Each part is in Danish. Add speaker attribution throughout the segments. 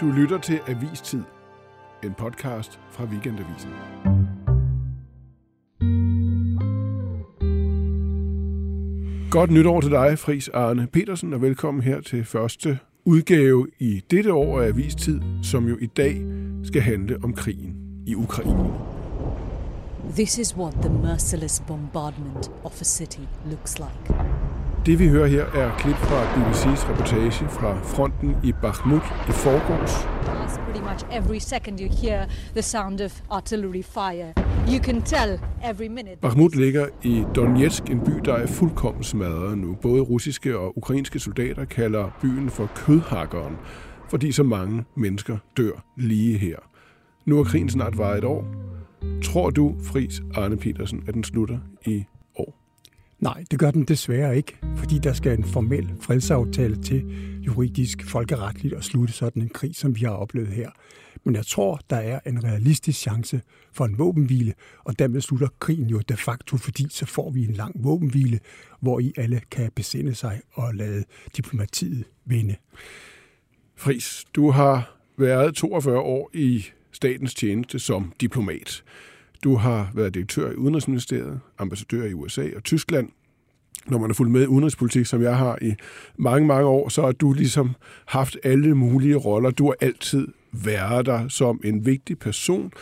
Speaker 1: Du lytter til Avistid, en podcast fra Weekendavisen. Godt nytår til dig, Fris Arne Petersen, og velkommen her til første udgave i dette år af Avistid, som jo i dag skal handle om krigen i Ukraine.
Speaker 2: This is what the merciless bombardment of a city looks like.
Speaker 1: Det vi hører her er klip fra BBC's reportage fra fronten i Bakhmut i forgårs.
Speaker 2: Pretty much every second you hear the sound of artillery fire. You can tell every minute.
Speaker 1: Bakhmut ligger i Donetsk, en by, der er fuldkommen smadret nu. Både russiske og ukrainske soldater kalder byen for kødhakkeren, fordi så mange mennesker dør lige her. Nu er krigen snart varet et år. Tror du, Fris Arne Petersen, at den slutter i?
Speaker 3: Nej, det gør den desværre ikke, fordi der skal en formel fredsaftale til juridisk folkeretligt at slutte sådan en krig, som vi har oplevet her. Men jeg tror, der er en realistisk chance for en våbenhvile, og dermed slutter krigen jo de facto, fordi så får vi en lang våbenhvile, hvor I alle kan besinde sig og lade diplomatiet vinde.
Speaker 1: Fris, du har været 42 år i statens tjeneste som diplomat. Du har været direktør i Udenrigsministeriet, ambassadør i USA og Tyskland. Når man har fulgt med i udenrigspolitik, som jeg har i mange, mange år, så har du ligesom haft alle mulige roller. Du har altid været der som en vigtig person,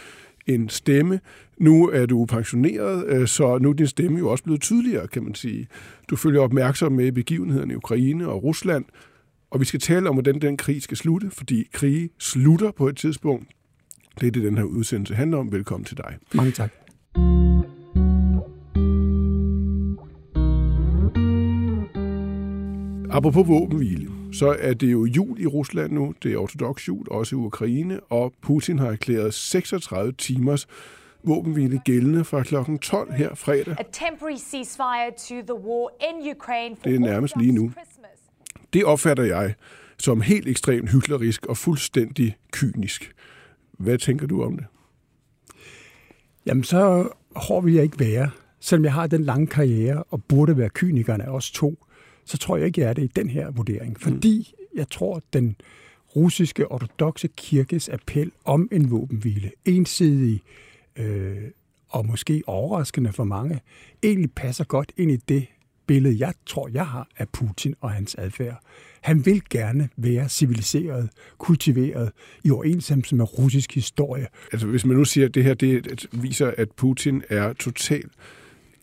Speaker 1: en stemme. Nu er du pensioneret, øh, så nu er din stemme jo også blevet tydeligere, kan man sige. Du følger opmærksom med begivenhederne i Ukraine og Rusland, og vi skal tale om, hvordan den krig skal slutte, fordi krige slutter på et tidspunkt. Det er det, den her udsendelse handler om. Velkommen til dig.
Speaker 3: Mange tak.
Speaker 1: Apropos våbenhvile, så er det jo jul i Rusland nu. Det er ortodox jul, også i Ukraine, og Putin har erklæret 36 timers våbenhvile gældende fra kl. 12 her fredag.
Speaker 4: A temporary ceasefire to the war in Ukraine for
Speaker 1: Det er nærmest lige nu. Det opfatter jeg som helt ekstremt hyklerisk og fuldstændig kynisk. Hvad tænker du om det?
Speaker 3: Jamen, så hård vil jeg ikke være. Selvom jeg har den lange karriere og burde være kynikerne af os to, så tror jeg ikke, jeg er det i den her vurdering. Fordi jeg tror, at den russiske ortodoxe kirkes appel om en våbenhvile, ensidig øh, og måske overraskende for mange, egentlig passer godt ind i det billede, jeg tror, jeg har af Putin og hans adfærd. Han vil gerne være civiliseret, kultiveret, i overensstemmelse med russisk historie.
Speaker 1: Altså, hvis man nu siger, at det her det viser, at Putin er totalt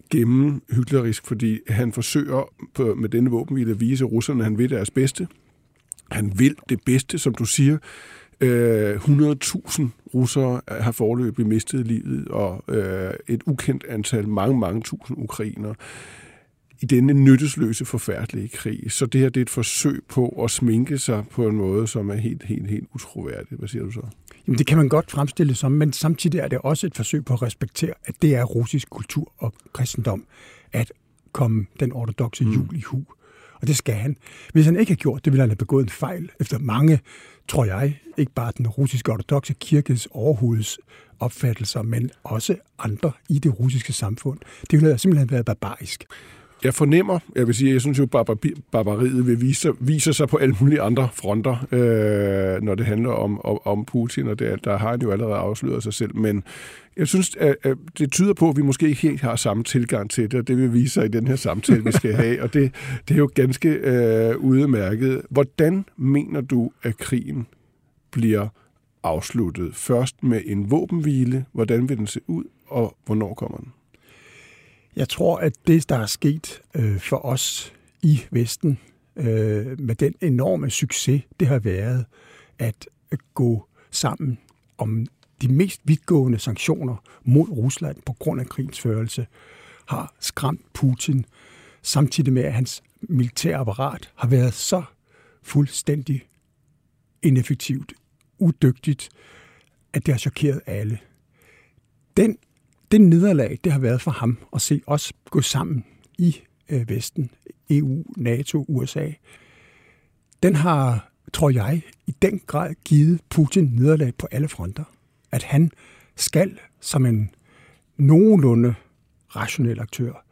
Speaker 1: gennemhyklerisk, fordi han forsøger på, med denne våbenhvile at vise russerne, at han vil deres bedste. Han vil det bedste, som du siger. Øh, 100.000 russere har forløbig mistet livet, og øh, et ukendt antal, mange, mange tusind ukrainere i denne nyttesløse, forfærdelige krig. Så det her det er et forsøg på at sminke sig på en måde, som er helt, helt, helt utroværdig. Hvad siger du så?
Speaker 3: Jamen, det kan man godt fremstille som, men samtidig er det også et forsøg på at respektere, at det er russisk kultur og kristendom, at komme den ortodoxe jul i hu. Og det skal han. Hvis han ikke har gjort det, ville han have begået en fejl efter mange, tror jeg, ikke bare den russiske ortodoxe kirkes overhoveds opfattelser, men også andre i det russiske samfund. Det ville have simpelthen været barbarisk.
Speaker 1: Jeg fornemmer, jeg vil sige, jeg synes jo, barbar- barbariet vil vise, viser sig på alle mulige andre fronter, øh, når det handler om, om, om Putin, og det, der har han jo allerede afsløret sig selv. Men jeg synes, at, at det tyder på, at vi måske ikke helt har samme tilgang til det, og det vil vise sig i den her samtale, vi skal have, og det, det er jo ganske øh, udmærket. Hvordan mener du, at krigen bliver afsluttet? Først med en våbenhvile, hvordan vil den se ud, og hvornår kommer den?
Speaker 3: Jeg tror, at det, der er sket øh, for os i Vesten øh, med den enorme succes, det har været at gå sammen om de mest vidtgående sanktioner mod Rusland på grund af krigens førelse, har skræmt Putin, samtidig med, at hans militærapparat har været så fuldstændig ineffektivt, udygtigt, at det har chokeret alle. Den det nederlag, det har været for ham at se os gå sammen i øh, Vesten, EU, NATO, USA, den har, tror jeg, i den grad givet Putin nederlag på alle fronter. At han skal som en nogenlunde rationel aktør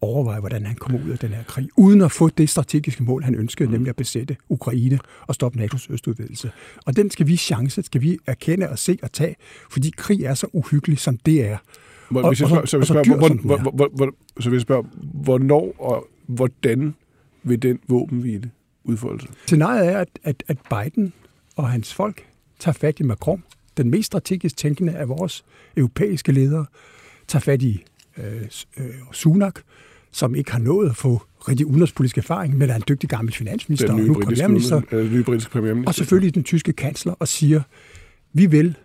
Speaker 3: overveje, hvordan han kommer ud af den her krig, uden at få det strategiske mål, han ønskede, mm. nemlig at besætte Ukraine og stoppe NATO's østudvidelse. Og den skal vi chance, skal vi erkende og se og tage, fordi krig er så uhyggelig, som det er.
Speaker 1: Hvor, hvis jeg spørger, så, hvis jeg spørger, hvor, hvor, hvor, hvor, så hvis jeg spørger, hvornår og hvordan vil den våbenhvile udfolde sig?
Speaker 3: Scenariet er, at, at, at Biden og hans folk tager fat i Macron, den mest strategisk tænkende af vores europæiske ledere, tager fat i øh, øh, Sunak, som ikke har nået at få rigtig udenrigspolitisk erfaring, men er en dygtig gammel finansminister
Speaker 1: og
Speaker 3: nu premierminister.
Speaker 1: Øh, nye britiske premierminister.
Speaker 3: Og selvfølgelig den tyske kansler og siger, vi vil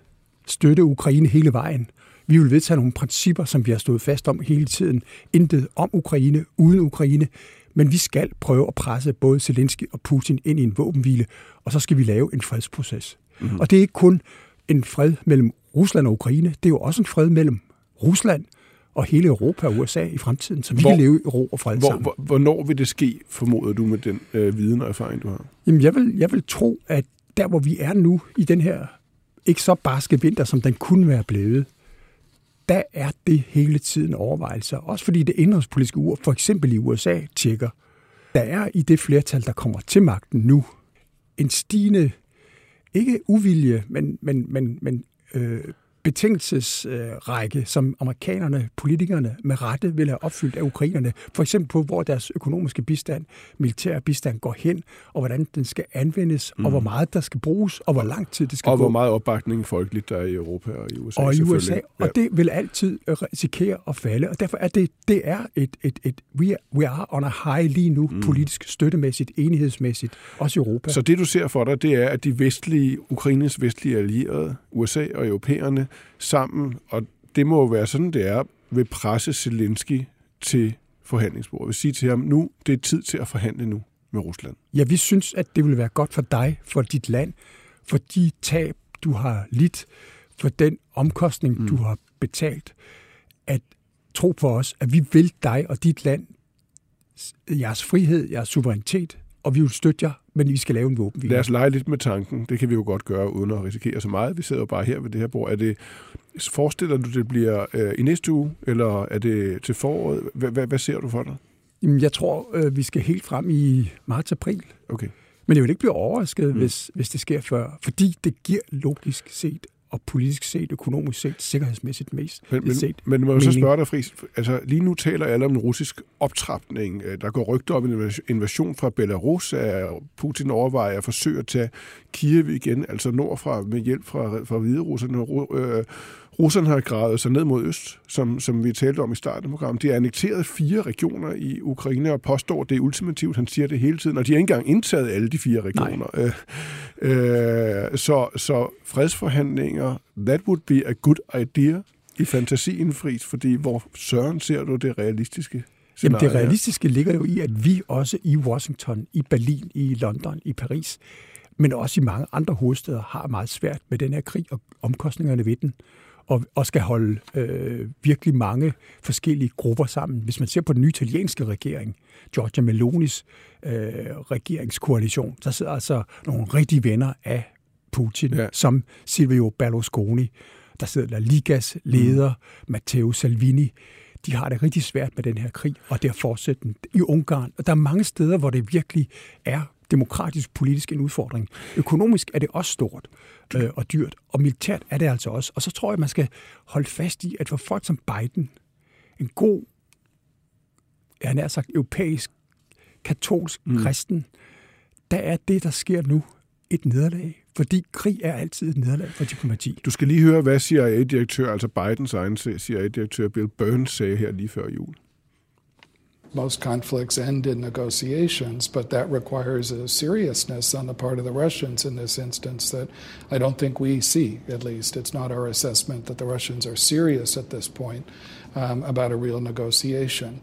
Speaker 3: støtte Ukraine hele vejen. Vi vil vedtage nogle principper, som vi har stået fast om hele tiden. Intet om Ukraine, uden Ukraine. Men vi skal prøve at presse både Zelensky og Putin ind i en våbenhvile, og så skal vi lave en fredsproces. Mm-hmm. Og det er ikke kun en fred mellem Rusland og Ukraine, det er jo også en fred mellem Rusland og hele Europa og USA i fremtiden, så vi hvor, kan leve i ro og fred
Speaker 1: hvor,
Speaker 3: sammen.
Speaker 1: Hvor, hvornår vil det ske, formoder du, med den øh, viden og erfaring, du har?
Speaker 3: Jamen, jeg vil, jeg vil tro, at der, hvor vi er nu i den her ikke så barske vinter, som den kunne være blevet, der er det hele tiden overvejelser. Også fordi det indrigspolitiske ur, for eksempel i USA, tjekker. Der er i det flertal, der kommer til magten nu, en stigende, ikke uvilje, men, men, men, men øh, betingelsesrække, som amerikanerne, politikerne med rette vil have opfyldt af ukrainerne. For eksempel på, hvor deres økonomiske bistand, militær bistand går hen, og hvordan den skal anvendes, mm. og hvor meget der skal bruges, og hvor lang tid det skal
Speaker 1: og
Speaker 3: gå.
Speaker 1: Og hvor meget opbakning folkeligt der er i Europa og i USA.
Speaker 3: Og i USA, ja. og det vil altid risikere at falde, og derfor er det, det er et, et, et we, are, we are on a high lige nu, mm. politisk støttemæssigt, enighedsmæssigt, også i Europa.
Speaker 1: Så det du ser for dig, det er, at de vestlige, Ukraines vestlige allierede, USA og europæerne, sammen, og det må jo være sådan, det er, vil presse Zelensky til forhandlingsbordet. Vil sige til ham, nu det er tid til at forhandle nu med Rusland.
Speaker 3: Ja, vi synes, at det vil være godt for dig, for dit land, for de tab, du har lidt, for den omkostning, mm. du har betalt, at tro på os, at vi vil dig og dit land, jeres frihed, jeres suverænitet, og vi vil støtte jer, men vi skal lave en våben.
Speaker 1: Lad os lege lidt med tanken. Det kan vi jo godt gøre, uden at risikere så meget. Vi sidder jo bare her ved det her bord. Er det, forestiller du, det bliver øh, i næste uge, eller er det til foråret? Hvad, hvad ser du for dig?
Speaker 3: Jamen, jeg tror, øh, vi skal helt frem i marts-april.
Speaker 1: Okay.
Speaker 3: Men jeg vil ikke blive overrasket, mm. hvis, hvis det sker før, fordi det giver logisk set og politisk set, økonomisk set, sikkerhedsmæssigt mest
Speaker 1: men, men,
Speaker 3: set.
Speaker 1: Men må jeg så spørge dig, Friis, altså lige nu taler alle om en russisk optrapning. Øh, der går rygter om en invasion fra Belarus, at Putin overvejer at forsøge at tage Kiev igen, altså nordfra med hjælp fra, fra hvide russerne. Øh, Russerne har gravet sig ned mod øst, som, som vi talte om i starten af programmet. De har annekteret fire regioner i Ukraine og påstår, det er ultimativt. Han siger det hele tiden, og de har ikke engang indtaget alle de fire regioner. Øh, øh, så, så fredsforhandlinger, that would be a good idea i fantasien, Fris, fordi hvor søren ser du det realistiske
Speaker 3: Jamen det realistiske ligger jo i, at vi også i Washington, i Berlin, i London, i Paris, men også i mange andre hovedsteder har meget svært med den her krig og omkostningerne ved den og, og skal holde øh, virkelig mange forskellige grupper sammen. Hvis man ser på den nye italienske regering, Giorgia Melonis øh, regeringskoalition, der sidder altså nogle rigtige venner af Putin, ja. som Silvio Berlusconi, der sidder der Ligas leder, mm. Matteo Salvini. De har det rigtig svært med den her krig, og det er fortsætten i Ungarn. Og der er mange steder, hvor det virkelig er demokratisk politisk en udfordring. Økonomisk er det også stort øh, og dyrt, og militært er det altså også. Og så tror jeg, man skal holde fast i, at for folk som Biden, en god, jeg har sagt, europæisk, katolsk mm. kristen, der er det, der sker nu, et nederlag. Fordi krig er altid et nederlag for diplomati.
Speaker 1: Du skal lige høre, hvad CIA-direktør, altså Bidens egen CIA-direktør Bill Burns sagde her lige før jul.
Speaker 5: Most conflicts end in negotiations, but that requires a seriousness on the part of the Russians in this instance that I don't think we see, at least. It's not our assessment that the Russians are serious at this point um, about a real negotiation.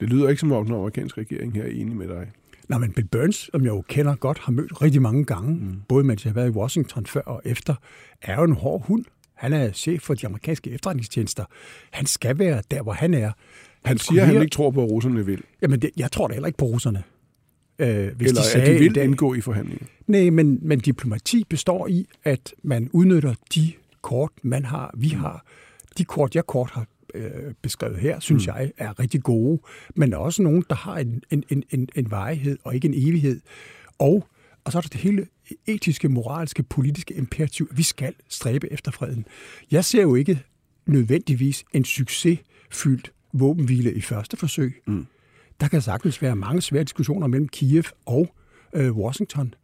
Speaker 1: Det lyder ikke som om den amerikanske regering her er enig med dig.
Speaker 3: Nej, men Bill Burns, som jeg jo kender godt, har mødt rigtig mange gange, mm. både mens jeg har været i Washington før og efter, er jo en hård hund. Han er chef for de amerikanske efterretningstjenester. Han skal være der, hvor han er.
Speaker 1: Han siger, at han ikke tror på, at russerne vil.
Speaker 3: Jamen, det, jeg tror da heller ikke på russerne.
Speaker 1: Øh, hvis Eller de sagde, at de vil dag, indgå i forhandlinger.
Speaker 3: Nej, men, men diplomati består i, at man udnytter de kort, man har, vi har. De kort, jeg kort har øh, beskrevet her, synes mm. jeg, er rigtig gode, men også nogle, der har en, en, en, en, en varighed og ikke en evighed. Og, og så er der det hele etiske, moralske, politiske imperativ. Vi skal stræbe efter freden. Jeg ser jo ikke nødvendigvis en succesfyldt våbenhvile i første forsøg. Mm. Der kan sagtens være mange svære diskussioner mellem Kiev og øh, Washington.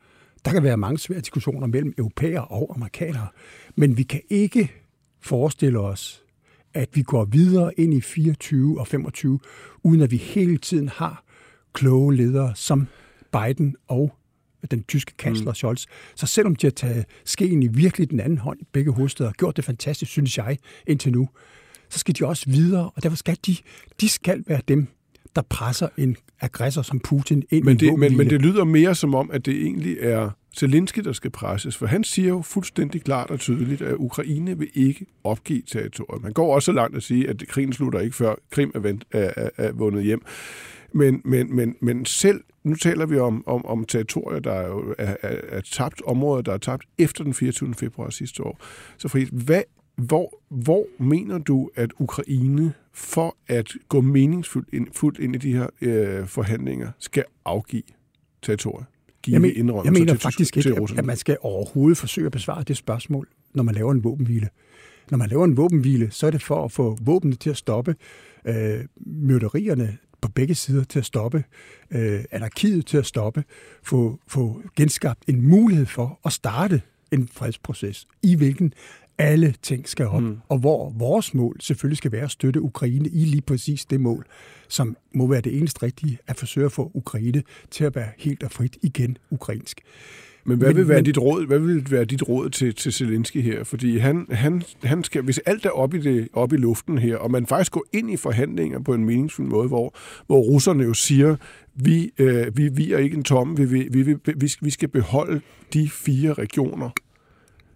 Speaker 3: Der kan være mange svære diskussioner mellem europæer og amerikanere. Men vi kan ikke forestille os, at vi går videre ind i 24 og 25, uden at vi hele tiden har kloge ledere som Biden og den tyske kansler mm. Scholz. Så selvom de har taget skeen i virkelig den anden hånd, begge hovedsteder, og gjort det fantastisk, synes jeg, indtil nu, så skal de også videre, og derfor skal de, de skal være dem, der presser en aggressor som Putin ind
Speaker 1: men
Speaker 3: det,
Speaker 1: i men, men det lyder mere som om, at det egentlig er Zelensky, der skal presses, for han siger jo fuldstændig klart og tydeligt, at Ukraine vil ikke opgive territoriet. Man går også så langt at sige, at krigen slutter ikke før Krim er, vendt, er, er, er vundet hjem. Men, men, men, men selv, nu taler vi om, om, om territorier, der er, er, er, er tabt, områder, der er tabt efter den 24. februar sidste år. Så Friis, hvad, hvor, hvor mener du, at Ukraine for at gå meningsfuldt ind, fuldt ind i de her øh, forhandlinger skal afgive territorier?
Speaker 3: jeg, men, jeg mener til, faktisk ikke, at, at man skal overhovedet forsøge at besvare det spørgsmål, når man laver en våbenhvile. Når man laver en våbenhvile, så er det for at få våbnene til at stoppe, øh, myrderierne på begge sider til at stoppe, øh, anarkiet til at stoppe, få, få genskabt en mulighed for at starte en fredsproces, i hvilken alle ting skal op, mm. og hvor vores mål selvfølgelig skal være at støtte Ukraine i lige præcis det mål, som må være det eneste rigtige, at forsøge at få Ukraine til at være helt og frit igen ukrainsk.
Speaker 1: Men hvad men, vil være men, dit råd? Hvad vil være dit råd til, til Zelensky her? Fordi han, han, han skal, hvis alt er oppe i, det, op i luften her, og man faktisk går ind i forhandlinger på en meningsfuld måde, hvor, hvor russerne jo siger, vi, øh, vi, vi er ikke en tom, vi, vi, vi, vi, vi skal beholde de fire regioner,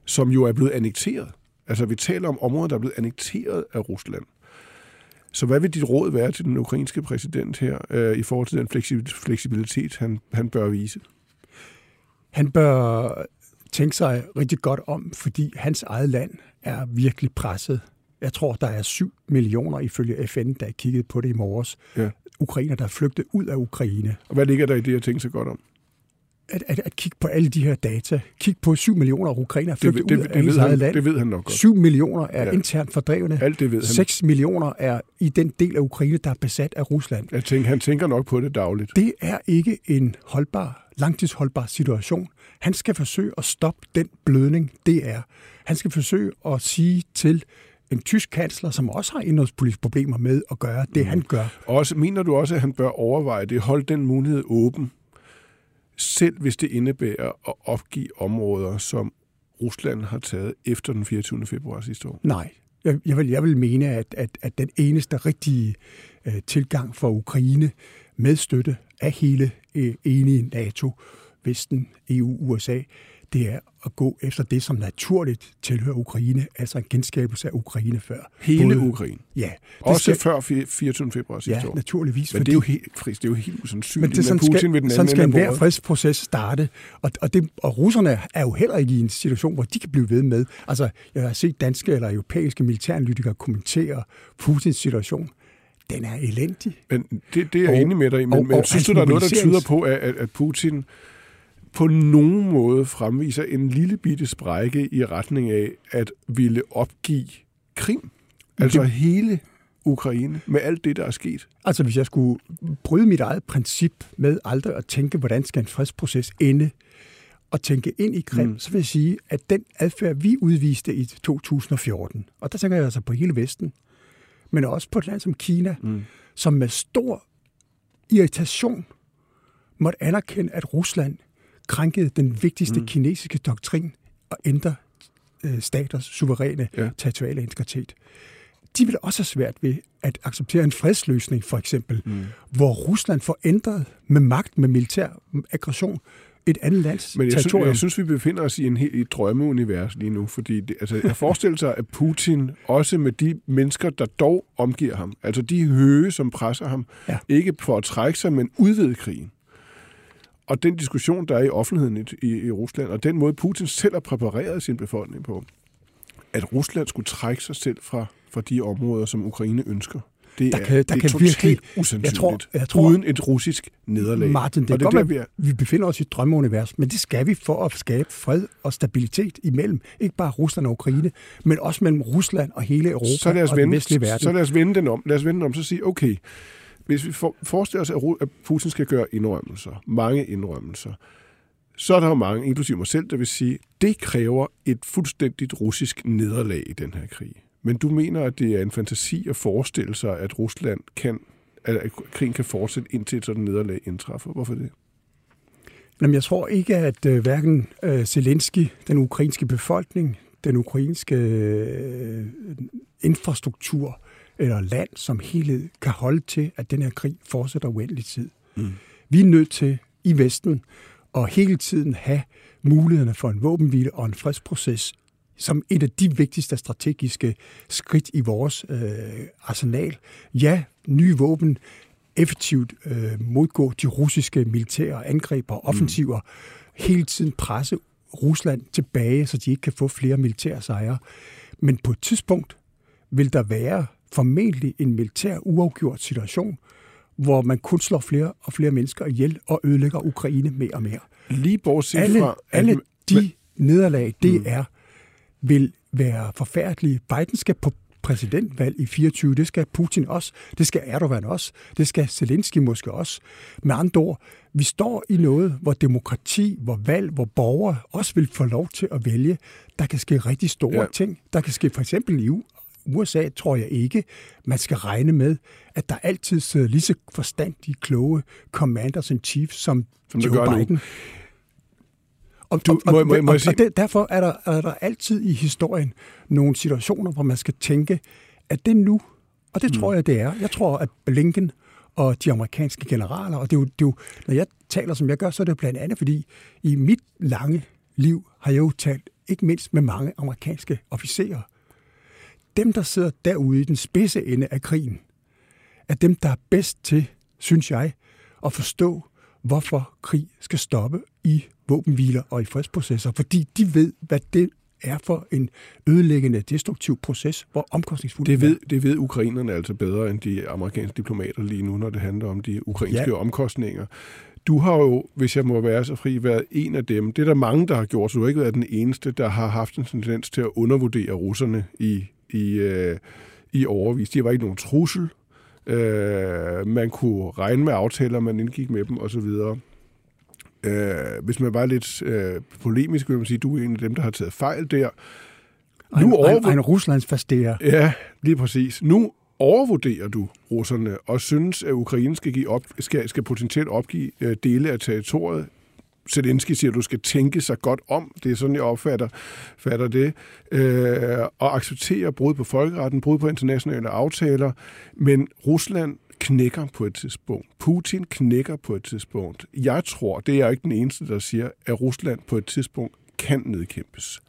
Speaker 1: som jo er blevet annekteret. Altså, vi taler om områder, der er blevet annekteret af Rusland. Så hvad vil dit råd være til den ukrainske præsident her, øh, i forhold til den fleksibilitet, han, han bør vise?
Speaker 3: Han bør tænke sig rigtig godt om, fordi hans eget land er virkelig presset. Jeg tror, der er 7 millioner ifølge FN, der er kigget på det i morges. Ja. Ukrainer, der er flygtet ud af Ukraine.
Speaker 1: Og hvad ligger der i det at tænke sig godt om?
Speaker 3: At, at, at kigge på alle de her data. Kig på 7 millioner ukrainer flygtet
Speaker 1: det,
Speaker 3: ud
Speaker 1: det,
Speaker 3: af
Speaker 1: det
Speaker 3: eget han, land.
Speaker 1: Det ved han nok godt.
Speaker 3: 7 millioner er ja. internt fordrevne.
Speaker 1: Alt det ved han.
Speaker 3: 6 millioner er i den del af Ukraine, der er besat af Rusland.
Speaker 1: Jeg tænker, han tænker nok på det dagligt.
Speaker 3: Det er ikke en holdbar, langtidsholdbar situation. Han skal forsøge at stoppe den blødning, det er. Han skal forsøge at sige til en tysk kansler, som også har indholdspolitiske problemer med at gøre det, mm. han gør.
Speaker 1: Også, mener du også, at han bør overveje det? Hold den mulighed åben selv hvis det indebærer at opgive områder, som Rusland har taget efter den 24. februar sidste år?
Speaker 3: Nej. Jeg, jeg, vil, jeg vil mene, at, at, at den eneste rigtige øh, tilgang for Ukraine med støtte af hele øh, enige NATO, Vesten, EU, USA, det er at gå efter det, som naturligt tilhører Ukraine, altså en genskabelse af Ukraine før.
Speaker 1: Hele Både, Ukraine?
Speaker 3: Ja.
Speaker 1: Også skal, før 24. februar sidste
Speaker 3: ja,
Speaker 1: år?
Speaker 3: naturligvis.
Speaker 1: Men det er jo helt, det er jo helt usandsynligt,
Speaker 3: men det, sådan Putin skal, ved den sådan skal enhver fredsproces starte. Og, og, det, og russerne er jo heller ikke i en situation, hvor de kan blive ved med. Altså, jeg har set danske eller europæiske militæranalytikere kommentere Putins situation den er elendig.
Speaker 1: Men det, det er jeg og, enig med dig i, men, og, men og, synes du, der er noget, der tyder på, at, at Putin på nogen måde fremviser en lille bitte sprække i retning af at ville opgive Krim. Altså det... hele Ukraine, med alt det, der er sket.
Speaker 3: Altså hvis jeg skulle bryde mit eget princip med aldrig at tænke, hvordan skal en fredsproces ende, og tænke ind i Krim, mm. så vil jeg sige, at den adfærd, vi udviste i 2014, og der tænker jeg altså på hele Vesten, men også på et land som Kina, mm. som med stor irritation måtte anerkende, at Rusland krænkede den vigtigste mm. kinesiske doktrin og ændre øh, staters suveræne ja. territoriale integritet. De vil også have svært ved at acceptere en fredsløsning, for eksempel, mm. hvor Rusland får ændret med magt, med militær aggression, et andet lands
Speaker 1: Men jeg
Speaker 3: territorium.
Speaker 1: Synes, jeg synes, vi befinder os i en helt et drømmeunivers lige nu, fordi det, altså, jeg forestiller sig, at Putin, også med de mennesker, der dog omgiver ham, altså de høge, som presser ham, ja. ikke for at trække sig, men udvide krigen, og den diskussion, der er i offentligheden i, i, i Rusland, og den måde, Putin selv har præpareret sin befolkning på, at Rusland skulle trække sig selv fra, fra de områder, som Ukraine ønsker. Det
Speaker 3: Der
Speaker 1: er,
Speaker 3: kan- der
Speaker 1: det er
Speaker 3: kan
Speaker 1: totalt
Speaker 3: virkelig-
Speaker 1: usandsynligt,
Speaker 3: jeg tror- jeg tror-
Speaker 1: uden et russisk nederlag.
Speaker 3: Martin, det
Speaker 1: og
Speaker 3: er
Speaker 1: det
Speaker 3: godt,
Speaker 1: er der,
Speaker 3: at
Speaker 1: vi er.
Speaker 3: vi befinder os i et drømmeunivers, men det skal vi for at skabe fred og stabilitet imellem, ikke bare Rusland og Ukraine, men også mellem Rusland og hele Europa
Speaker 1: så lad os
Speaker 3: og den
Speaker 1: vende,
Speaker 3: vestlige verden.
Speaker 1: Så lad os vende den om. Lad os vende den om, så sige, okay, hvis vi for, forestiller os, at Putin skal gøre indrømmelser, mange indrømmelser, så er der jo mange, inklusive mig selv, der vil sige, det kræver et fuldstændigt russisk nederlag i den her krig. Men du mener, at det er en fantasi at forestille sig, at Rusland kan, at krigen kan fortsætte indtil et sådan nederlag indtræffer. Hvorfor det?
Speaker 3: Jamen, jeg tror ikke, at øh, hverken øh, Zelensky, den ukrainske befolkning, den ukrainske øh, infrastruktur eller land som helhed kan holde til, at den her krig fortsætter uendelig tid. Mm. Vi er nødt til i Vesten at hele tiden have mulighederne for en våbenhvile og en fredsproces som et af de vigtigste strategiske skridt i vores øh, arsenal. Ja, nye våben, effektivt øh, modgå de russiske militære angreb og offensiver, mm. hele tiden presse Rusland tilbage, så de ikke kan få flere militære sejre. Men på et tidspunkt vil der være formentlig en militær uafgjort situation, hvor man kun slår flere og flere mennesker ihjel og ødelægger Ukraine mere og mere.
Speaker 1: Lige bortset
Speaker 3: Alle,
Speaker 1: fra...
Speaker 3: alle de nederlag, det mm. er, vil være forfærdelige. Biden skal på præsidentvalg i 24, det skal Putin også, det skal Erdogan også, det skal Zelensky måske også. Med andre ord, vi står i noget, hvor demokrati, hvor valg, hvor borgere også vil få lov til at vælge. Der kan ske rigtig store
Speaker 1: Ja.
Speaker 3: ting. Der kan ske for eksempel i USA, tror jeg ikke, man skal regne med, at der altid sidder lige så forstandige, kloge commanders in chief som,
Speaker 1: Som
Speaker 3: Joe
Speaker 1: gør nu.
Speaker 3: Biden. Og,
Speaker 1: Du,
Speaker 3: og,
Speaker 1: må- må- må
Speaker 3: og, og det, derfor er der, er der altid i historien nogle situationer, hvor man skal tænke, at det nu, og det mm. tror jeg, det er. Jeg tror, at Blinken og de amerikanske generaler, og det er, jo, det er jo, når jeg taler, som jeg gør, så er det blandt andet, fordi i mit lange liv har jeg jo talt ikke mindst med mange amerikanske officerer. Dem, der sidder derude i den spidse ende af krigen, er dem, der er bedst til, synes jeg, at forstå, hvorfor krig skal stoppe i våbenhviler og i fredsprocesser, fordi de ved, hvad det er for en ødelæggende, destruktiv proces, hvor omkostningsfuldt
Speaker 1: Det ved, det ved ukrainerne altså bedre end de amerikanske diplomater lige nu, når det handler om de ukrainske. Ja. omkostninger. Du har jo, hvis jeg må være så fri, været en af dem. Det er der mange, der har gjort, så du har ikke været den eneste, der har haft en tendens til at undervurdere russerne i, i, øh, i overvis. De var ikke nogen trussel. Øh, man kunne regne med aftaler, man indgik med dem osv. Øh, hvis man var lidt øh, polemisk, vil man sige, at du er en af dem, der har taget fejl der.
Speaker 3: Og
Speaker 1: Nu
Speaker 3: en,
Speaker 1: overvur-
Speaker 3: en Ruslands fastere.
Speaker 1: Ja, lige præcis. Nu overvurderer du russerne og synes, at Ukraine skal, give op, skal, skal potentielt opgive øh, dele af territoriet. Zelensky siger, at du skal tænke sig godt om. Det er sådan, jeg opfatter fatter det. Øh, og acceptere brud på folkeretten, brud på internationale aftaler. Men Rusland knækker på et tidspunkt. Putin knækker på et tidspunkt. Jeg tror, det er jeg ikke den eneste, der siger, at Rusland på et tidspunkt kan nedkæmpes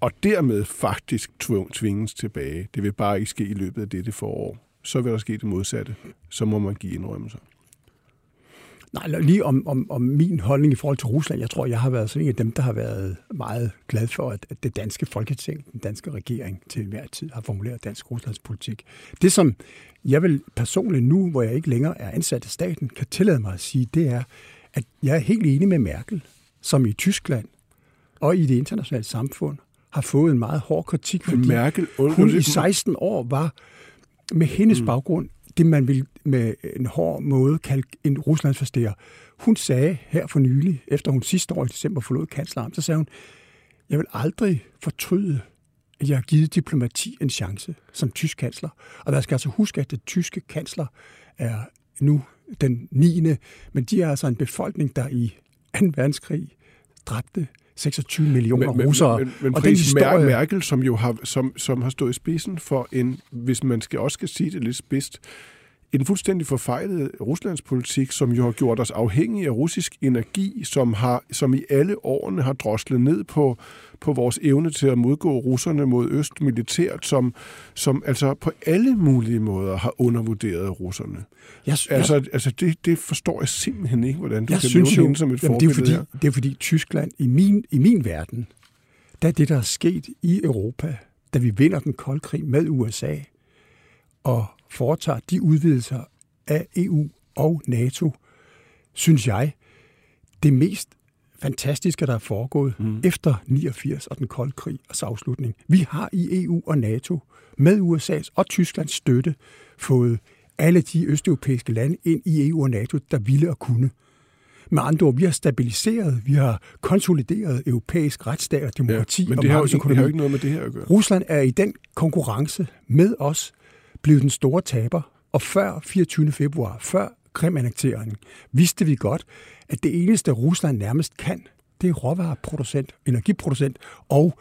Speaker 1: og dermed faktisk tvinges tilbage. Det vil bare ikke ske i løbet af dette forår. Så vil der ske det modsatte. Så må man give indrømmelser.
Speaker 3: Nej, lige om, om, om min holdning i forhold til Rusland. Jeg tror, jeg har været sådan en af dem, der har været meget glad for, at, at det danske folketing, den danske regering til enhver tid har formuleret dansk Ruslandspolitik. Det, som jeg vil personligt nu, hvor jeg ikke længere er ansat i staten, kan tillade mig at sige, det er, at jeg er helt enig med Merkel, som i Tyskland og i det internationale samfund har fået en meget hård kritik, fordi
Speaker 1: Merkel,
Speaker 3: hun i 16 år var med hendes mm. baggrund det, man vil med en hård måde kalde en Ruslandsforstærer. Hun sagde her for nylig, efter hun sidste år i december forlod kansleren, så sagde hun, jeg vil aldrig fortryde, at jeg har givet diplomati en chance som tysk kansler. Og man skal altså huske, at det tyske kansler er nu den 9. Men de er altså en befolkning, der i 2. verdenskrig dræbte 26 millioner
Speaker 1: men,
Speaker 3: russere.
Speaker 1: Men, men, men
Speaker 3: og den historie,
Speaker 1: Merkel, som jo har, som, som har stået i spidsen for en, hvis man skal også skal sige det lidt spidst, en fuldstændig forfejlet Ruslandspolitik, som jo har gjort os afhængige af russisk energi, som, har, som i alle årene har droslet ned på, på vores evne til at modgå russerne mod øst militært, som, som altså på alle mulige måder har undervurderet russerne.
Speaker 3: jeg,
Speaker 1: Altså, altså det, det forstår jeg simpelthen ikke, hvordan du
Speaker 3: jeg
Speaker 1: kan
Speaker 3: synes
Speaker 1: nævne
Speaker 3: jo,
Speaker 1: hende som et
Speaker 3: jamen, det, er fordi, det er fordi Tyskland i min, i min verden, da det, der er sket i Europa, da vi vinder den kolde krig med USA og foretager de udvidelser af EU og NATO, synes jeg, det mest fantastiske, der er foregået mm. efter 89 og den kolde krig og afslutning. Vi har i EU og NATO med USA's og Tysklands støtte fået alle de østeuropæiske lande ind i EU og NATO, der ville og kunne. Med andre ord, vi har stabiliseret, vi har konsolideret europæisk retsstat og demokrati.
Speaker 1: Ja, men
Speaker 3: og
Speaker 1: det har, jo, det har jo ikke noget med det her at gøre.
Speaker 3: Rusland er i den konkurrence med os blevet den store taber, og før 24. februar, før Krim-annekteringen, vidste vi godt, at det eneste Rusland nærmest kan, det er råvareproducent, energiproducent og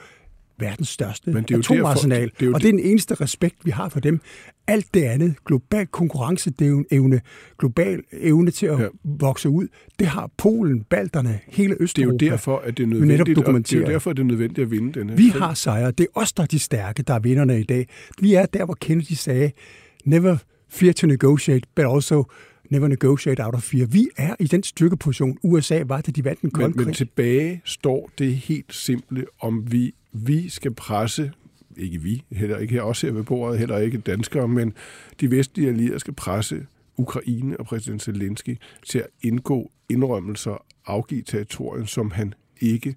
Speaker 3: verdens største Men det er atomarsenal. Derfor, det er og det er den eneste respekt, vi har for dem. Alt det andet, global konkurrenceevne, global evne til at ja. vokse ud, det har Polen, Balterne, hele Østeuropa.
Speaker 1: Det er jo derfor, at det er nødvendigt, det er jo derfor, at det er nødvendigt at vinde den her.
Speaker 3: Vi har sejre. Det er os, der er de stærke, der er vinderne i dag. Vi er der, hvor Kennedy sagde, never fear to negotiate, but also never negotiate out of fear. Vi er i den styrkeposition. USA var det, de vandt den kolde
Speaker 1: men, men tilbage står det helt simple, om vi, vi skal presse ikke vi, heller ikke her også her ved bordet, heller ikke danskere, men de vestlige allierede skal presse Ukraine og præsident Zelensky til at indgå indrømmelser, afgive territorien, som han ikke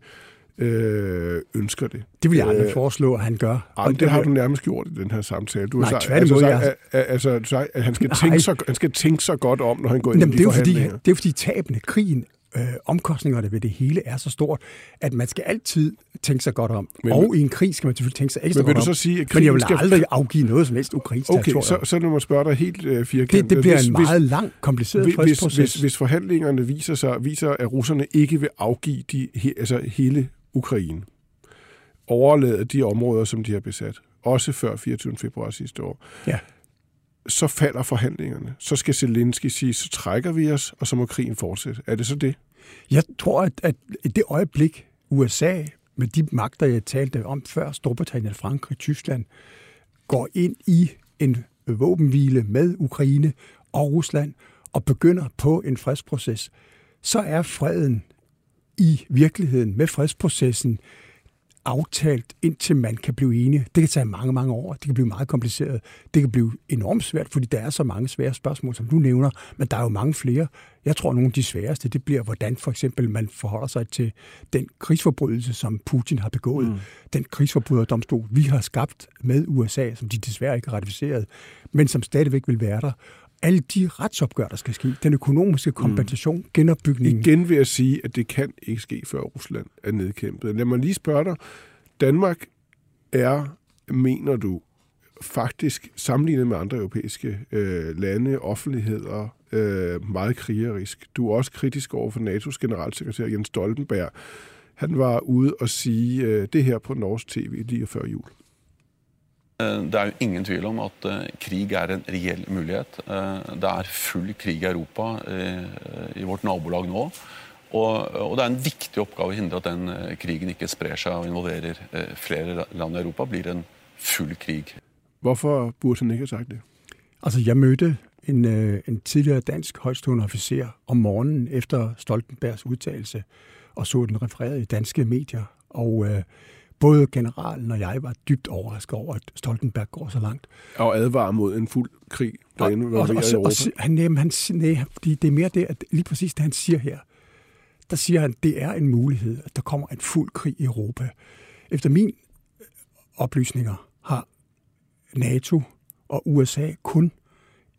Speaker 1: øh, ønsker det.
Speaker 3: Det vil jeg aldrig øh, foreslå, at han gør.
Speaker 1: Og det har du nærmest gjort i den her samtale. Du
Speaker 3: nej,
Speaker 1: har
Speaker 3: sagt, altså, sagt,
Speaker 1: jeg... altså, sagt, at han skal, tænke sig, han skal tænke sig godt om, når han går ind
Speaker 3: Jamen,
Speaker 1: i de
Speaker 3: det er fordi, Det er fordi tabene, krigen, øh, omkostningerne ved det hele er så stort, at man skal altid tænke sig godt om. Men, og i en krig skal man selvfølgelig tænke sig ekstra
Speaker 1: men vil
Speaker 3: godt
Speaker 1: du så sige,
Speaker 3: at Men jeg vil skal... aldrig afgive noget som helst ukrainsk
Speaker 1: Okay, så, så lad mig spørge dig helt øh, firkantet.
Speaker 3: Det, det bliver hvis, en meget hvis, lang, kompliceret
Speaker 1: hvis,
Speaker 3: fredsproces.
Speaker 1: Hvis, hvis forhandlingerne viser, sig, viser, at russerne ikke vil afgive de, he, altså hele Ukraine, overlade de områder, som de har besat, også før 24. februar sidste år,
Speaker 3: ja
Speaker 1: så falder forhandlingerne. Så skal Zelensky sige, så trækker vi os, og så må krigen fortsætte. Er det så det?
Speaker 3: Jeg tror, at, at i det øjeblik, USA med de magter, jeg talte om før, Storbritannien, Frankrig, Tyskland, går ind i en våbenhvile med Ukraine og Rusland og begynder på en fredsproces, så er freden i virkeligheden med fredsprocessen aftalt, indtil man kan blive enige. Det kan tage mange, mange år. Det kan blive meget kompliceret. Det kan blive enormt svært, fordi der er så mange svære spørgsmål, som du nævner, men der er jo mange flere. Jeg tror, nogle af de sværeste, det bliver, hvordan for eksempel man forholder sig til den krigsforbrydelse, som Putin har begået. Mm. Den krigsforbryderdomstol, vi har skabt med USA, som de desværre ikke har ratificeret, men som stadigvæk vil være der alle de retsopgør, der skal ske, den økonomiske mm. kompensation, mm. genopbygningen.
Speaker 1: Igen vil jeg sige, at det kan ikke ske, før Rusland er nedkæmpet. Lad mig lige spørge dig. Danmark er, mener du, faktisk sammenlignet med andre europæiske øh, lande, offentligheder, øh, meget krigerisk. Du er også kritisk over for NATO's generalsekretær Jens Stoltenberg. Han var ude og sige øh, det her på norsk tv lige før jul.
Speaker 6: Eh, det er jo ingen tvil om at eh, krig er en reell mulighet. Eh, det er full krig i Europa, i vårt nabolag nå. Og, det er en viktig oppgave å hindre at den krigen ikke sprer seg og involverer flere land i Europa. blir en full krig.
Speaker 1: Hvorfor burde han ikke ha sagt det?
Speaker 3: Altså, jeg mødte en, en tidligere dansk højstående officer om morgenen efter Stoltenbergs udtalelse og så den refereret i danske medier. Og øh, både generalen og jeg var dybt overrasket over, at Stoltenberg går så langt.
Speaker 1: Og advarer mod en fuld krig derinde og, og, og, i Europa. Og,
Speaker 3: han, jamen, han, nej, det er mere det, at lige præcis det, han siger her, der siger han, at det er en mulighed, at der kommer en fuld krig i Europa. Efter min øh, oplysninger har NATO og USA kun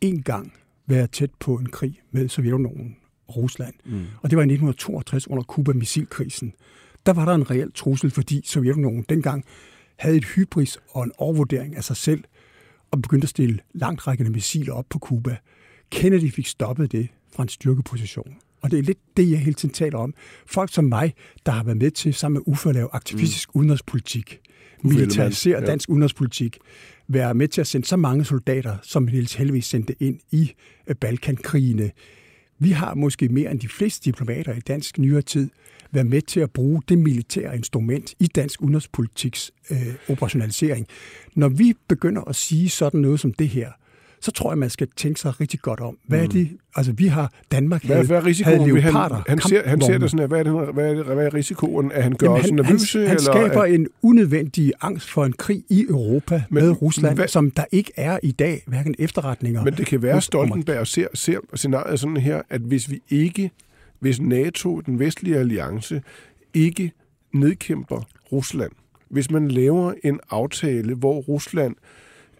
Speaker 3: én gang været tæt på en krig med Sovjetunionen og Rusland. Mm. Og det var i 1962 under Kuba-missilkrisen der var der en reel trussel, fordi Sovjetunionen dengang havde et hybris og en overvurdering af sig selv, og begyndte at stille langt rækkende missiler op på Kuba. Kennedy fik stoppet det fra en styrkeposition. Og det er lidt det, jeg hele tiden taler om. Folk som mig, der har været med til sammen med Uffe at lave aktivistisk mm. udenrigspolitik, militarisere ja. dansk udenrigspolitik, være med til at sende så mange soldater, som Niels heldigvis sendte ind i øh, Balkankrigene. Vi har måske mere end de fleste diplomater i dansk nyere tid været med til at bruge det militære instrument i dansk udenrigspolitiks øh, operationalisering. Når vi begynder at sige sådan noget som det her, så tror jeg, man skal tænke sig rigtig godt om. Hvad er det? Altså, vi har Danmark
Speaker 1: Hvad,
Speaker 3: havde,
Speaker 1: hvad er risikoen?
Speaker 3: havde
Speaker 1: ved han,
Speaker 3: leoparder,
Speaker 1: han, ser, han ser det sådan her. Hvad er, det, hvad, er det, hvad er risikoen? At han gør
Speaker 3: Jamen,
Speaker 1: os
Speaker 3: han,
Speaker 1: nervøse?
Speaker 3: han, han
Speaker 1: eller,
Speaker 3: skaber
Speaker 1: at-
Speaker 3: en unødvendig angst for en krig i Europa
Speaker 1: Men
Speaker 3: med Rusland,
Speaker 1: hvad-
Speaker 3: som der ikke er i dag, hverken efterretninger.
Speaker 1: Men det kan være, at Stoltenberg ser, ser scenariet sådan her, at hvis vi ikke, hvis NATO, den vestlige alliance, ikke nedkæmper Rusland, hvis man laver en aftale, hvor Rusland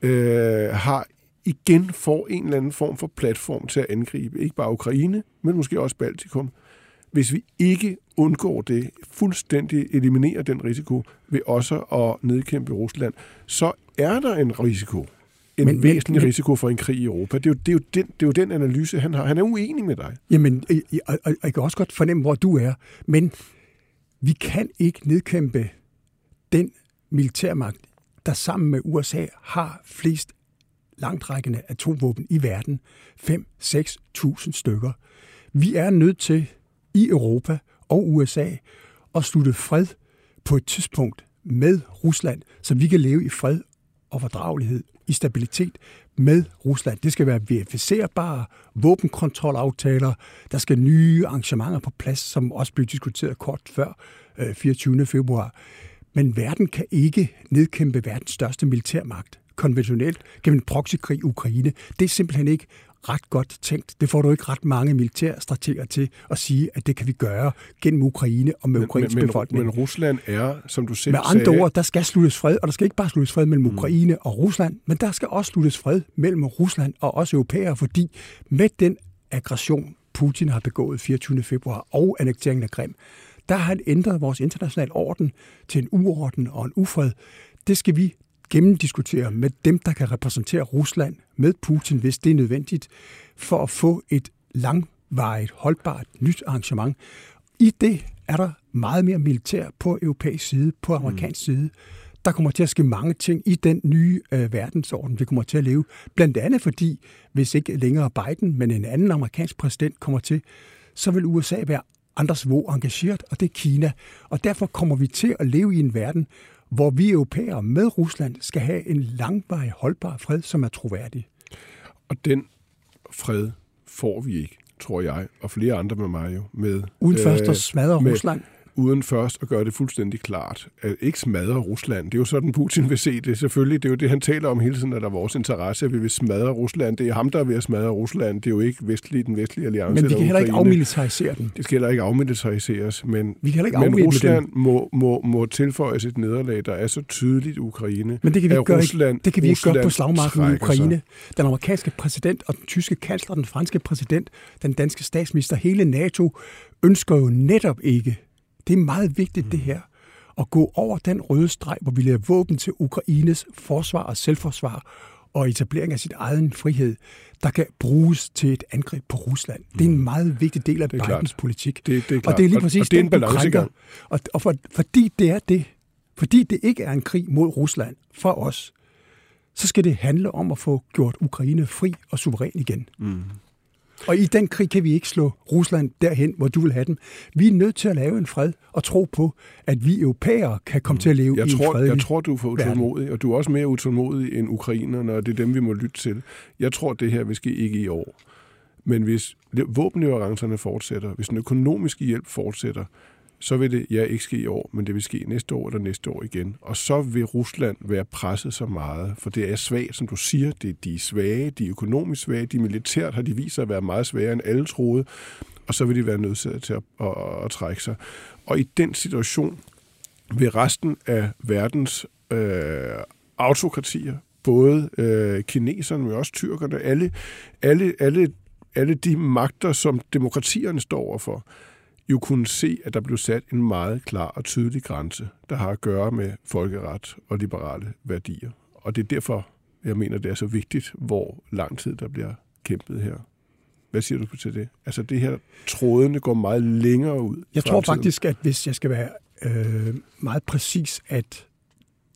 Speaker 1: øh, har igen får en eller anden form for platform til at angribe, ikke bare Ukraine, men måske også Baltikum. Hvis vi ikke undgår det, fuldstændig eliminerer den risiko ved også at nedkæmpe Rusland, så er der en risiko. En
Speaker 3: Men-
Speaker 1: væsentlig
Speaker 3: men-
Speaker 1: risiko for en krig i Europa. Det er, jo, det, er jo den, det er jo den analyse, han har. Han er uenig med dig.
Speaker 3: Jamen, øh, øh, og, og jeg kan også godt fornemme, hvor du er, men vi kan ikke nedkæmpe den militærmagt, der sammen med USA har flest langtrækkende atomvåben i verden. 5-6.000 stykker. Vi er nødt til i Europa og USA at slutte fred på et tidspunkt med Rusland, så vi kan leve i fred og fordragelighed, i stabilitet med Rusland. Det skal være verificerbare våbenkontrolaftaler. Der skal nye arrangementer på plads, som også blev diskuteret kort før øh, 24. februar. Men verden kan ikke nedkæmpe verdens største militærmagt konventionelt gennem en proxykrig i Ukraine. Det er simpelthen ikke ret godt tænkt. Det får du ikke ret mange militærstrateger til at sige, at det kan vi gøre gennem Ukraine og med ukrainsk
Speaker 1: men,
Speaker 3: befolkning.
Speaker 1: men Rusland er, som du selv
Speaker 3: Med andre
Speaker 1: sagde,
Speaker 3: ord, der skal sluttes fred, og der skal ikke bare sluttes fred mellem Ukraine og Rusland, men der skal også sluttes fred mellem Rusland og os europæere, fordi med den aggression, Putin har begået 24. februar og annekteringen af Krim, der har han ændret vores internationale orden til en uorden og en ufred. Det skal vi gennemdiskutere med dem, der kan repræsentere Rusland med Putin, hvis det er nødvendigt, for at få et langvarigt, holdbart nyt arrangement. I det er der meget mere militær på europæisk side, på amerikansk side. Der kommer til at ske mange ting i den nye øh, verdensorden, vi kommer til at leve. Blandt andet fordi, hvis ikke længere Biden, men en anden amerikansk præsident kommer til, så vil USA være andres hvor engageret, og det er Kina. Og derfor kommer vi til at leve i en verden, hvor vi europæere med Rusland skal have en langvarig holdbar fred, som er troværdig.
Speaker 1: Og den fred får vi ikke, tror jeg, og flere andre med mig jo, med...
Speaker 3: Uden øh, først at smadre
Speaker 1: med-
Speaker 3: Rusland.
Speaker 1: Uden først at gøre det fuldstændig klart. At ikke smadre Rusland. Det er jo sådan, Putin vil se det. Selvfølgelig, det er jo det, han taler om hele tiden, at der er vores interesse, at vi vil smadre Rusland. Det er ham, der er ved at smadre Rusland. Det er jo ikke vestlig, den vestlige alliance.
Speaker 3: Men vi kan heller ikke
Speaker 1: Ukraine.
Speaker 3: afmilitarisere den.
Speaker 1: Det skal heller ikke afmilitariseres, men,
Speaker 3: Vi kan heller ikke
Speaker 1: men Rusland
Speaker 3: dem.
Speaker 1: må, må, må tilføjes et nederlag, der er så tydeligt Ukraine.
Speaker 3: Men det kan vi ikke gøre,
Speaker 1: Rusland,
Speaker 3: det kan vi ikke gøre på slagmarken i
Speaker 1: trækker sig.
Speaker 3: Ukraine. Den amerikanske præsident og den tyske kansler, den franske præsident, den danske statsminister, hele NATO ønsker jo netop ikke, det er meget vigtigt det her, at gå over den røde streg, hvor vi leverer våben til Ukraines forsvar og selvforsvar og etablering af sit egen frihed, der kan bruges til et angreb på Rusland. Det er en meget vigtig del af Bidens
Speaker 1: klart.
Speaker 3: politik.
Speaker 1: Det- det er
Speaker 3: og
Speaker 1: klart.
Speaker 3: det er lige
Speaker 1: Og-
Speaker 3: præcis
Speaker 1: og det er en balancegang.
Speaker 3: Og, og for, fordi det er det, fordi det ikke er en krig mod Rusland for os, så skal det handle om at få gjort Ukraine fri og suveræn igen. Mm. Og i den krig kan vi ikke slå Rusland derhen, hvor du vil have dem. Vi er nødt til at lave en fred og tro på, at vi europæere kan komme til at leve
Speaker 1: Jeg
Speaker 3: i en
Speaker 1: tror,
Speaker 3: fredelig
Speaker 1: jeg tror, du er for utålmodig, og du er også mere utålmodig end ukrainerne, og det er dem, vi må lytte til. Jeg tror, det her vil ske ikke i år. Men hvis våbenleverancerne fortsætter, hvis den økonomiske hjælp fortsætter, så vil det ja ikke ske i år, men det vil ske næste år eller næste år igen. Og så vil Rusland være presset så meget, for det er svagt, som du siger. Det, de er svage, de er økonomisk svage, de militært har de vist sig at være meget svagere end alle troede, og så vil de være nødsaget til at, at, at, at trække sig. Og i den situation vil resten af verdens øh, autokratier, både øh, kineserne, men også tyrkerne, alle, alle, alle, alle de magter, som demokratierne står overfor, jo kunne se, at der blev sat en meget klar og tydelig grænse, der har at gøre med folkeret og liberale værdier. Og det er derfor, jeg mener, det er så vigtigt, hvor lang tid der bliver kæmpet her. Hvad siger du til det? Altså det her, trådene går meget længere ud.
Speaker 3: Jeg tror faktisk, at hvis jeg skal være øh, meget præcis, at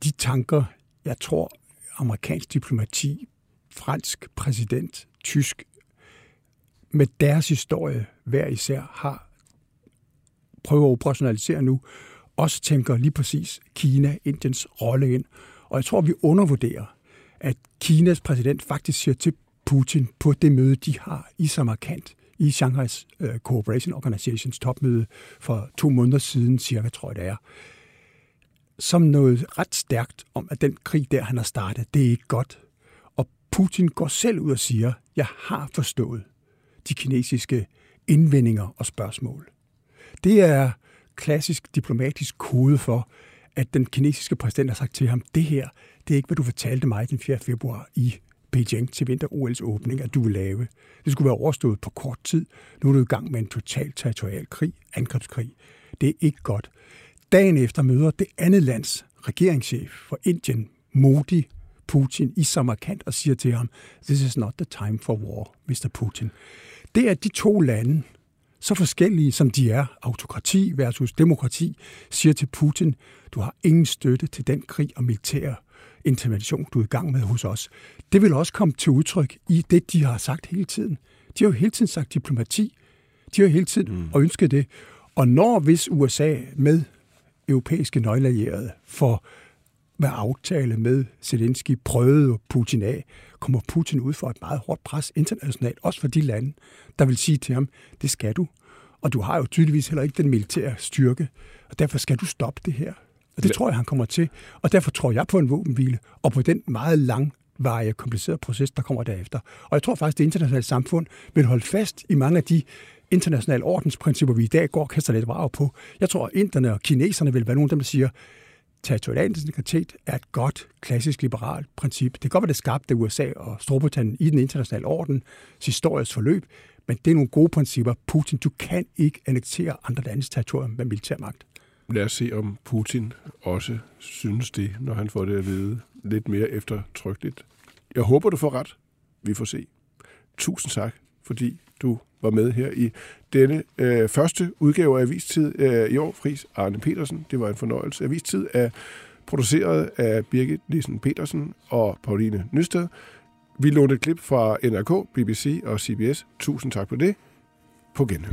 Speaker 3: de tanker, jeg tror, amerikansk diplomati, fransk præsident, tysk, med deres historie hver især har prøver at operationalisere nu, også tænker lige præcis Kina, Indiens rolle ind. Og jeg tror, vi undervurderer, at Kinas præsident faktisk siger til Putin på det møde, de har i Samarkand i Shanghai's uh, Cooperation Organizations topmøde for to måneder siden, cirka tror jeg det er, som noget ret stærkt om, at den krig der, han har startet, det er ikke godt. Og Putin går selv ud og siger, jeg har forstået de kinesiske indvendinger og spørgsmål. Det er klassisk diplomatisk kode for, at den kinesiske præsident har sagt til ham, det her, det er ikke, hvad du fortalte mig den 4. februar i Beijing til vinter-OL's åbning, at du vil lave. Det skulle være overstået på kort tid. Nu er du i gang med en total territorial krig, angrebskrig. Det er ikke godt. Dagen efter møder det andet lands regeringschef for Indien, Modi, Putin i Samarkand og siger til ham, this is not the time for war, Mr. Putin. Det er de to lande, så forskellige som de er, autokrati versus demokrati, siger til Putin, du har ingen støtte til den krig og militær intervention, du er i gang med hos os. Det vil også komme til udtryk i det, de har sagt hele tiden. De har jo hele tiden sagt diplomati. De har hele tiden mm. ønsket det. Og når hvis USA med europæiske nøgleallierede for med aftale med Zelensky prøvede Putin af, kommer Putin ud for et meget hårdt pres internationalt, også for de lande, der vil sige til ham, det skal du. Og du har jo tydeligvis heller ikke den militære styrke, og derfor skal du stoppe det her. Og det tror jeg, han kommer til. Og derfor tror jeg på en våbenhvile, og på den meget langvarige, komplicerede proces, der kommer derefter. Og jeg tror faktisk, det internationale samfund vil holde fast i mange af de internationale ordensprincipper, vi i dag går og kaster lidt vrag på. Jeg tror, at inderne og kineserne vil være nogle af dem, der siger, territorial integritet er et godt, klassisk liberalt princip. Det kan godt være, det skabte USA og Storbritannien i den internationale orden, historiens forløb, men det er nogle gode principper. Putin, du kan ikke annektere andre landes territorium med militærmagt.
Speaker 1: Lad os se, om Putin også synes det, når han får det at vide lidt mere eftertrykkeligt. Jeg håber, du får ret. Vi får se. Tusind tak, fordi du var med her i denne øh, første udgave af Avistid øh, i år. Fris Arne Petersen. Det var en fornøjelse. Avistid er produceret af Birgit Nissen Petersen og Pauline Nysted. Vi lånte et klip fra NRK, BBC og CBS. Tusind tak for det. På genhør.